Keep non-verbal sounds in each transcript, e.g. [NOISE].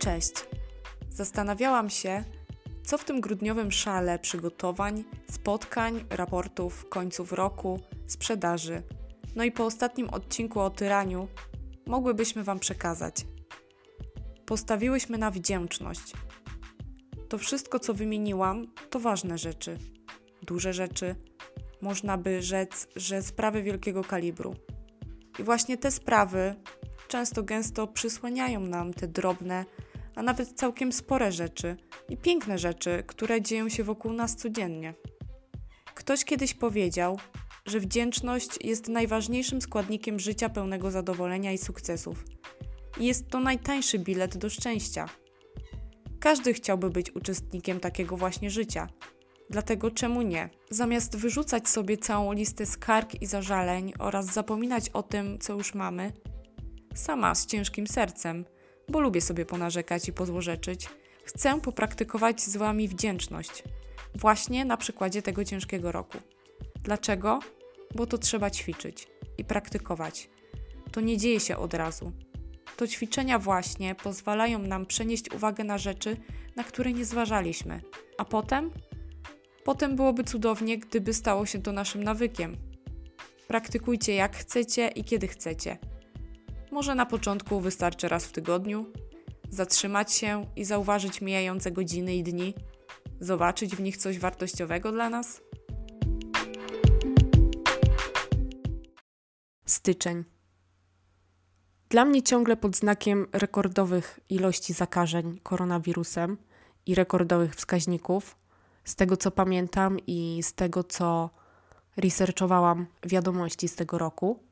Cześć. Zastanawiałam się, co w tym grudniowym szale przygotowań, spotkań, raportów, końców roku, sprzedaży, no i po ostatnim odcinku o tyraniu mogłybyśmy Wam przekazać. Postawiłyśmy na wdzięczność. To wszystko, co wymieniłam, to ważne rzeczy, duże rzeczy, można by rzec, że sprawy wielkiego kalibru. I właśnie te sprawy często gęsto przysłaniają nam te drobne, a nawet całkiem spore rzeczy i piękne rzeczy, które dzieją się wokół nas codziennie. Ktoś kiedyś powiedział, że wdzięczność jest najważniejszym składnikiem życia pełnego zadowolenia i sukcesów. I jest to najtańszy bilet do szczęścia. Każdy chciałby być uczestnikiem takiego właśnie życia. Dlatego czemu nie? Zamiast wyrzucać sobie całą listę skarg i zażaleń oraz zapominać o tym, co już mamy, sama z ciężkim sercem, bo lubię sobie ponarzekać i pozłorzeczyć, chcę popraktykować z Wami wdzięczność. Właśnie na przykładzie tego ciężkiego roku. Dlaczego? Bo to trzeba ćwiczyć i praktykować. To nie dzieje się od razu. To ćwiczenia właśnie pozwalają nam przenieść uwagę na rzeczy, na które nie zważaliśmy, a potem? Potem byłoby cudownie, gdyby stało się to naszym nawykiem. Praktykujcie jak chcecie i kiedy chcecie. Może na początku wystarczy raz w tygodniu, zatrzymać się i zauważyć mijające godziny i dni, zobaczyć w nich coś wartościowego dla nas? Styczeń. Dla mnie ciągle pod znakiem rekordowych ilości zakażeń koronawirusem i rekordowych wskaźników, z tego co pamiętam i z tego co researchowałam wiadomości z tego roku.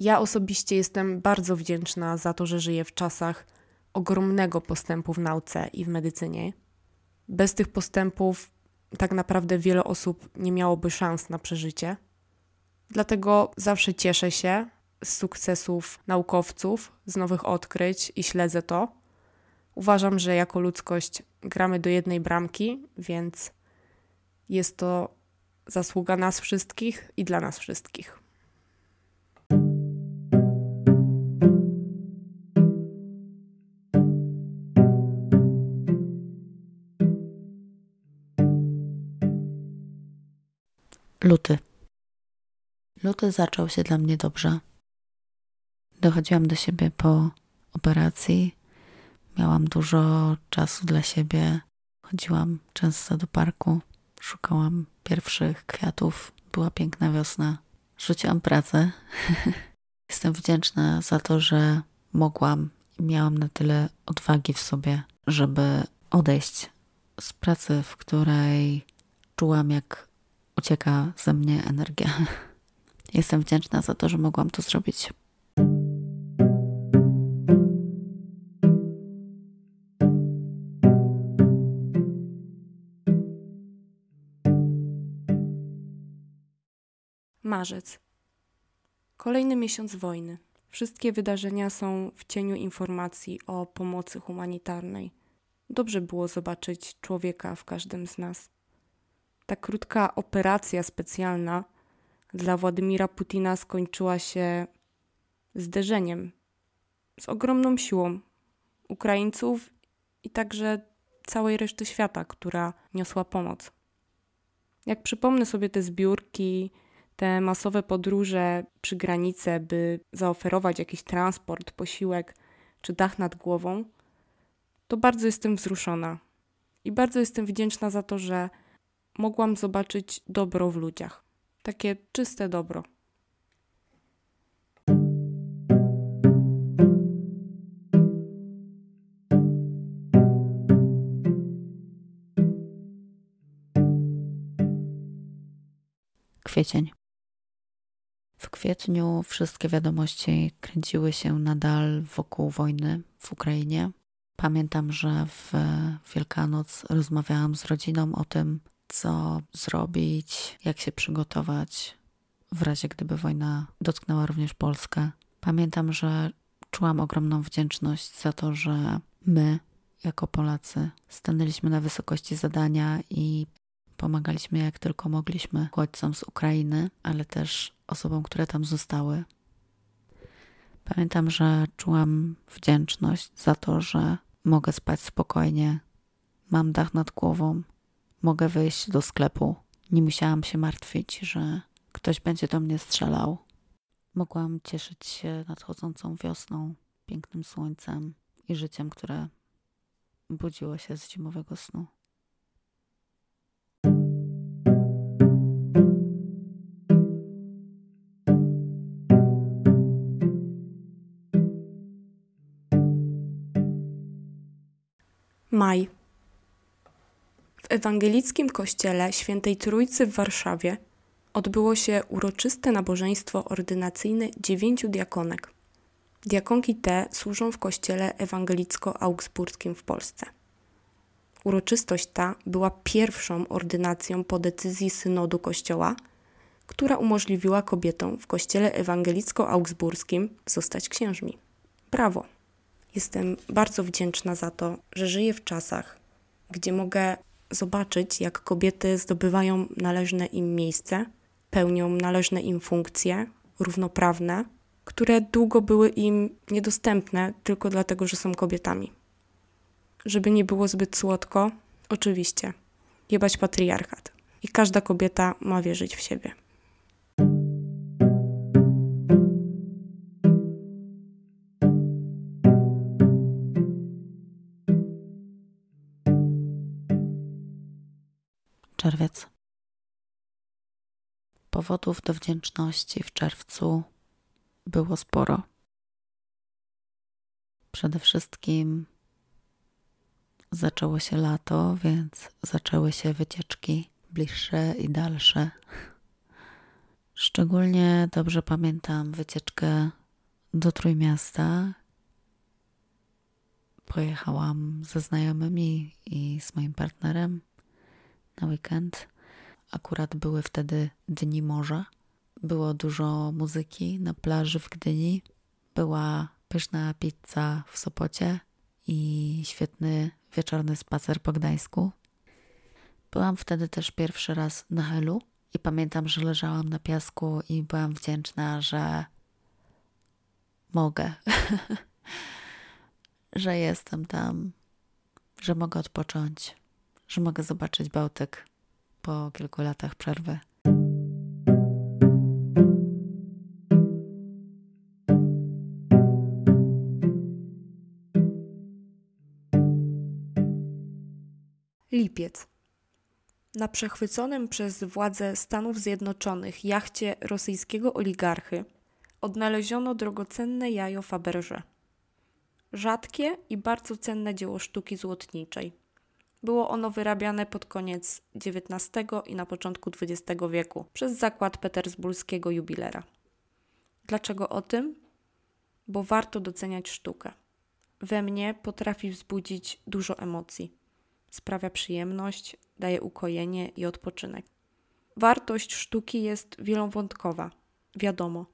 Ja osobiście jestem bardzo wdzięczna za to, że żyję w czasach ogromnego postępu w nauce i w medycynie. Bez tych postępów tak naprawdę wiele osób nie miałoby szans na przeżycie. Dlatego zawsze cieszę się z sukcesów naukowców, z nowych odkryć i śledzę to. Uważam, że jako ludzkość gramy do jednej bramki, więc jest to zasługa nas wszystkich i dla nas wszystkich. Luty. Luty zaczął się dla mnie dobrze. Dochodziłam do siebie po operacji. Miałam dużo czasu dla siebie. Chodziłam często do parku. Szukałam pierwszych kwiatów. Była piękna wiosna. Rzuciłam pracę. [LAUGHS] Jestem wdzięczna za to, że mogłam i miałam na tyle odwagi w sobie, żeby odejść z pracy, w której czułam, jak ucieka ze mnie energia. [LAUGHS] Jestem wdzięczna za to, że mogłam to zrobić. Marzec. Kolejny miesiąc wojny. Wszystkie wydarzenia są w cieniu informacji o pomocy humanitarnej. Dobrze było zobaczyć człowieka w każdym z nas. Ta krótka operacja specjalna dla Władimira Putina skończyła się zderzeniem z ogromną siłą Ukraińców i także całej reszty świata, która niosła pomoc. Jak przypomnę sobie te zbiórki, te masowe podróże przy granicy, by zaoferować jakiś transport, posiłek czy dach nad głową, to bardzo jestem wzruszona i bardzo jestem wdzięczna za to, że mogłam zobaczyć dobro w ludziach. Takie czyste dobro. Kwiecień. W kwietniu wszystkie wiadomości kręciły się nadal wokół wojny w Ukrainie. Pamiętam, że w Wielkanoc rozmawiałam z rodziną o tym, co zrobić, jak się przygotować w razie gdyby wojna dotknęła również Polskę. Pamiętam, że czułam ogromną wdzięczność za to, że my, jako Polacy, stanęliśmy na wysokości zadania i pomagaliśmy jak tylko mogliśmy uchodźcom z Ukrainy, ale też osobom, które tam zostały. Pamiętam, że czułam wdzięczność za to, że mogę spać spokojnie, mam dach nad głową, mogę wyjść do sklepu. Nie musiałam się martwić, że ktoś będzie do mnie strzelał. Mogłam cieszyć się nadchodzącą wiosną, pięknym słońcem i życiem, które budziło się z zimowego snu. Ewangelickim kościele Świętej Trójcy w Warszawie odbyło się uroczyste nabożeństwo ordynacyjne dziewięciu diakonek. Diakonki te służą w kościele ewangelicko-augsburskim w Polsce. Uroczystość ta była pierwszą ordynacją po decyzji synodu kościoła, która umożliwiła kobietom w kościele ewangelicko-augsburskim zostać księżmi. Brawo! Jestem bardzo wdzięczna za to, że żyję w czasach, gdzie mogę zobaczyć, jak kobiety zdobywają należne im miejsce, pełnią należne im funkcje równoprawne, które długo były im niedostępne tylko dlatego, że są kobietami. Żeby nie było zbyt słodko, oczywiście, jebać patriarchat. I każda kobieta ma wierzyć w siebie. Czerwiec. Powodów do wdzięczności w czerwcu było sporo. Przede wszystkim zaczęło się lato, więc zaczęły się wycieczki bliższe i dalsze. Szczególnie dobrze pamiętam wycieczkę do Trójmiasta. Pojechałam ze znajomymi i z moim partnerem na weekend. Akurat były wtedy dni morza. Było dużo muzyki na plaży w Gdyni. Była pyszna pizza w Sopocie i świetny wieczorny spacer po Gdańsku. Byłam wtedy też pierwszy raz na Helu i pamiętam, że leżałam na piasku i byłam wdzięczna, że mogę, [LAUGHS] że jestem tam, że mogę odpocząć że mogę zobaczyć Bałtyk po kilku latach przerwy. Lipiec. Na przechwyconym przez władze Stanów Zjednoczonych jachcie rosyjskiego oligarchy odnaleziono drogocenne jajo Faberże. Rzadkie i bardzo cenne dzieło sztuki złotniczej – było ono wyrabiane pod koniec XIX i na początku XX wieku przez zakład petersburskiego jubilera. Dlaczego o tym? Bo warto doceniać sztukę. We mnie potrafi wzbudzić dużo emocji. Sprawia przyjemność, daje ukojenie i odpoczynek. Wartość sztuki jest wielowątkowa, wiadomo.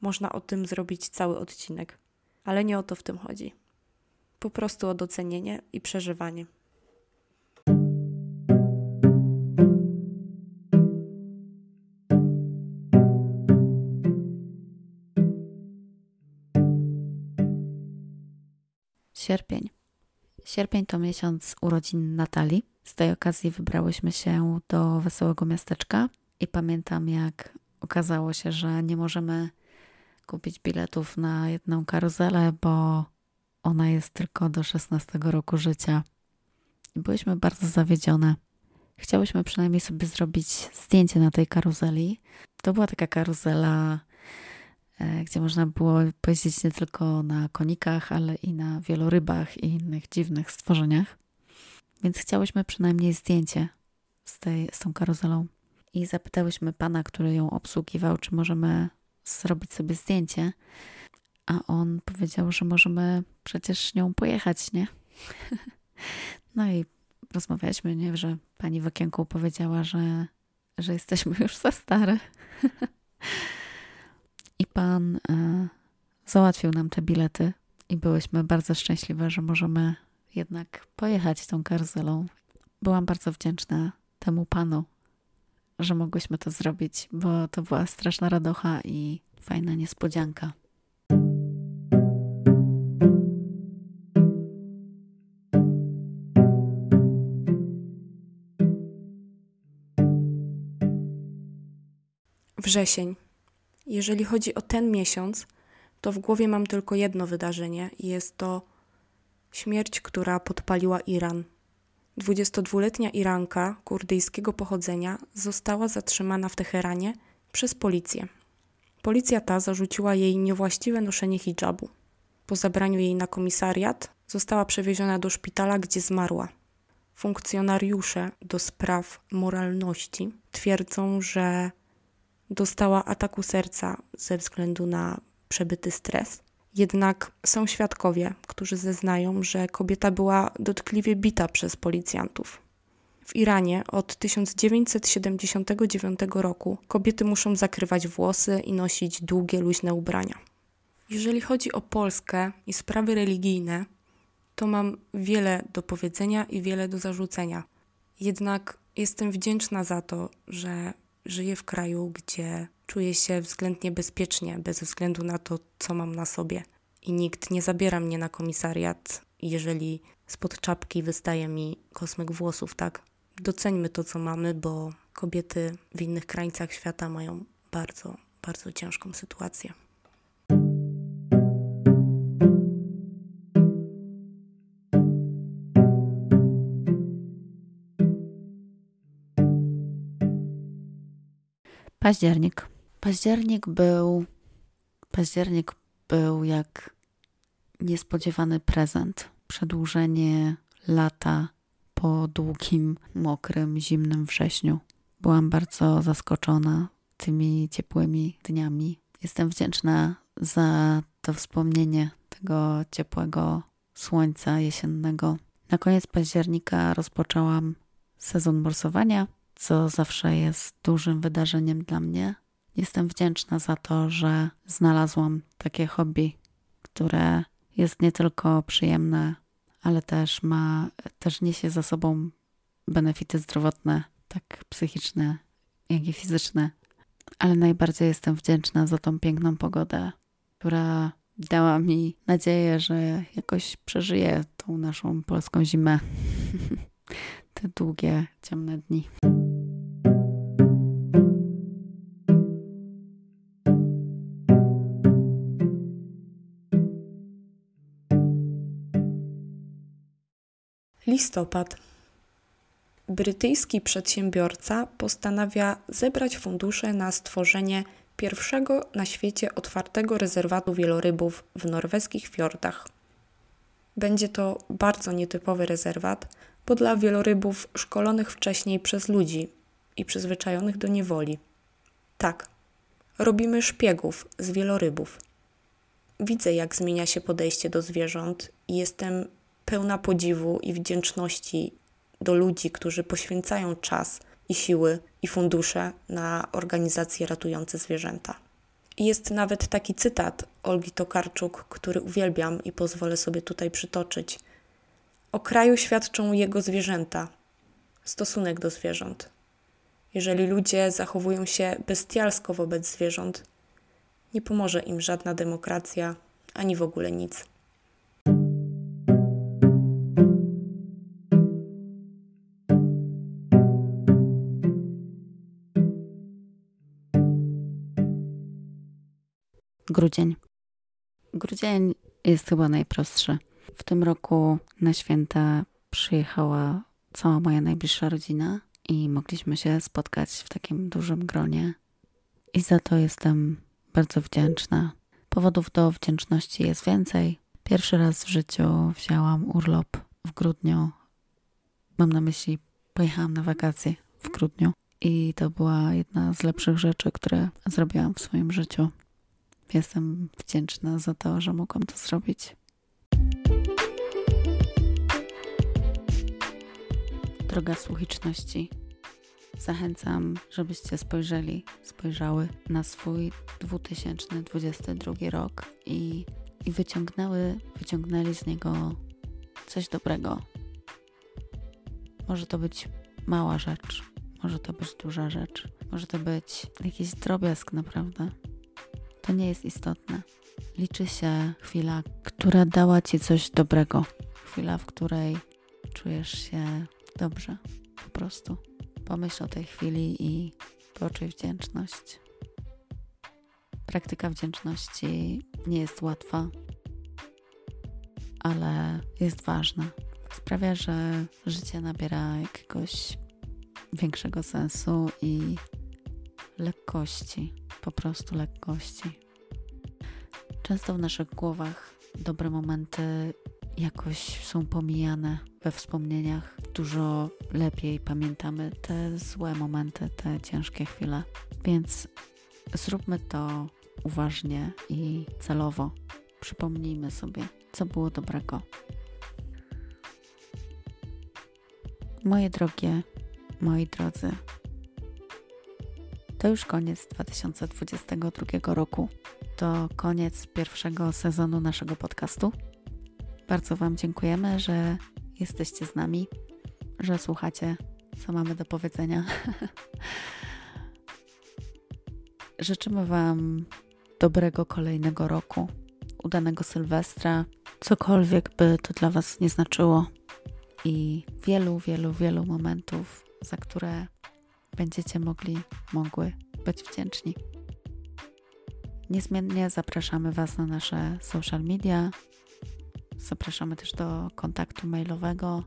Można o tym zrobić cały odcinek, ale nie o to w tym chodzi. Po prostu o docenienie i przeżywanie. Sierpień. Sierpień to miesiąc urodzin Natalii. Z tej okazji wybrałyśmy się do wesołego miasteczka i pamiętam, jak okazało się, że nie możemy kupić biletów na jedną karuzelę, bo ona jest tylko do 16 roku życia. Byłyśmy bardzo zawiedzione. Chciałyśmy przynajmniej sobie zrobić zdjęcie na tej karuzeli. To była taka karuzela gdzie można było pojeździć nie tylko na konikach, ale i na wielorybach i innych dziwnych stworzeniach. Więc chciałyśmy przynajmniej zdjęcie z, tej, z tą karuzelą. I zapytałyśmy pana, który ją obsługiwał, czy możemy zrobić sobie zdjęcie. A on powiedział, że możemy przecież nią pojechać, nie? [LAUGHS] No i rozmawialiśmy, nie, że pani w okienku powiedziała, że, że jesteśmy już za stare. [LAUGHS] Pan e, załatwił nam te bilety i byłyśmy bardzo szczęśliwe, że możemy jednak pojechać tą karuzelą. Byłam bardzo wdzięczna temu panu, że mogłyśmy to zrobić, bo to była straszna radocha i fajna niespodzianka. Wrzesień. Jeżeli chodzi o ten miesiąc, to w głowie mam tylko jedno wydarzenie i jest to śmierć, która podpaliła Iran. 22-letnia Iranka kurdyjskiego pochodzenia została zatrzymana w Teheranie przez policję. Policja ta zarzuciła jej niewłaściwe noszenie hijabu. Po zabraniu jej na komisariat została przewieziona do szpitala, gdzie zmarła. Funkcjonariusze do spraw moralności twierdzą, że dostała ataku serca ze względu na przebyty stres. Jednak są świadkowie, którzy zeznają, że kobieta była dotkliwie bita przez policjantów. W Iranie od 1979 roku kobiety muszą zakrywać włosy i nosić długie, luźne ubrania. Jeżeli chodzi o Polskę i sprawy religijne, to mam wiele do powiedzenia i wiele do zarzucenia. Jednak jestem wdzięczna za to, że żyję w kraju, gdzie czuję się względnie bezpiecznie, bez względu na to, co mam na sobie. I nikt nie zabiera mnie na komisariat, jeżeli spod czapki wystaje mi kosmyk włosów, tak? Doceńmy to, co mamy, bo kobiety w innych krańcach świata mają bardzo, bardzo ciężką sytuację. Październik. Październik był. Październik był jak niespodziewany prezent. Przedłużenie lata po długim, mokrym, zimnym wrześniu. Byłam bardzo zaskoczona tymi ciepłymi dniami. Jestem wdzięczna za to wspomnienie tego ciepłego słońca jesiennego. Na koniec października rozpoczęłam sezon morsowania co zawsze jest dużym wydarzeniem dla mnie. Jestem wdzięczna za to, że znalazłam takie hobby, które jest nie tylko przyjemne, ale też ma, też niesie za sobą benefity zdrowotne, tak psychiczne, jak i fizyczne. Ale najbardziej jestem wdzięczna za tą piękną pogodę, która dała mi nadzieję, że jakoś przeżyję tą naszą polską zimę. [LAUGHS] Te długie, ciemne dni. Listopad. Brytyjski przedsiębiorca postanawia zebrać fundusze na stworzenie pierwszego na świecie otwartego rezerwatu wielorybów w norweskich fiordach. Będzie to bardzo nietypowy rezerwat, bo dla wielorybów szkolonych wcześniej przez ludzi i przyzwyczajonych do niewoli. Tak, robimy szpiegów z wielorybów. Widzę, jak zmienia się podejście do zwierząt i jestem pełna podziwu i wdzięczności do ludzi, którzy poświęcają czas i siły i fundusze na organizacje ratujące zwierzęta. Jest nawet taki cytat Olgi Tokarczuk, który uwielbiam i pozwolę sobie tutaj przytoczyć. O kraju świadczą jego zwierzęta, stosunek do zwierząt. Jeżeli ludzie zachowują się bestialsko wobec zwierząt, nie pomoże im żadna demokracja ani w ogóle nic. Grudzień. Grudzień jest chyba najprostszy. W tym roku na święta przyjechała cała moja najbliższa rodzina i mogliśmy się spotkać w takim dużym gronie. I za to jestem bardzo wdzięczna. Powodów do wdzięczności jest więcej. Pierwszy raz w życiu wzięłam urlop w grudniu. Mam na myśli, pojechałam na wakacje w grudniu. I to była jedna z lepszych rzeczy, które zrobiłam w swoim życiu. Jestem wdzięczna za to, że mogłam to zrobić. Droga słuchiczności, zachęcam, żebyście spojrzeli, spojrzały na swój 2022 rok i, i wyciągnęły, wyciągnęli z niego coś dobrego. Może to być mała rzecz, może to być duża rzecz, może to być jakiś drobiazg naprawdę to nie jest istotne. Liczy się chwila, która dała ci coś dobrego. Chwila, w której czujesz się dobrze. Po prostu pomyśl o tej chwili i poczuj wdzięczność. Praktyka wdzięczności nie jest łatwa, ale jest ważna. Sprawia, że życie nabiera jakiegoś większego sensu i lekkości, po prostu lekkości. Często w naszych głowach dobre momenty jakoś są pomijane we wspomnieniach. Dużo lepiej pamiętamy te złe momenty, te ciężkie chwile. Więc zróbmy to uważnie i celowo. Przypomnijmy sobie, co było dobrego. Moje drogie, moi drodzy, to już koniec 2022 roku. To koniec pierwszego sezonu naszego podcastu. Bardzo Wam dziękujemy, że jesteście z nami, że słuchacie, co mamy do powiedzenia. [LAUGHS] Życzymy Wam dobrego kolejnego roku, udanego Sylwestra, cokolwiek by to dla Was nie znaczyło, i wielu, wielu, wielu momentów, za które będziecie mogli, mogły być wdzięczni. Niezmiennie zapraszamy Was na nasze social media. Zapraszamy też do kontaktu mailowego.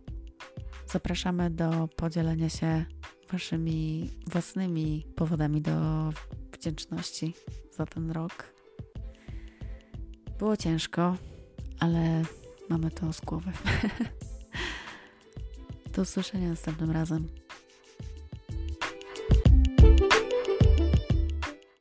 Zapraszamy do podzielenia się Waszymi własnymi powodami do wdzięczności za ten rok. Było ciężko, ale mamy to z głowy. [LAUGHS] Do usłyszenia następnym razem.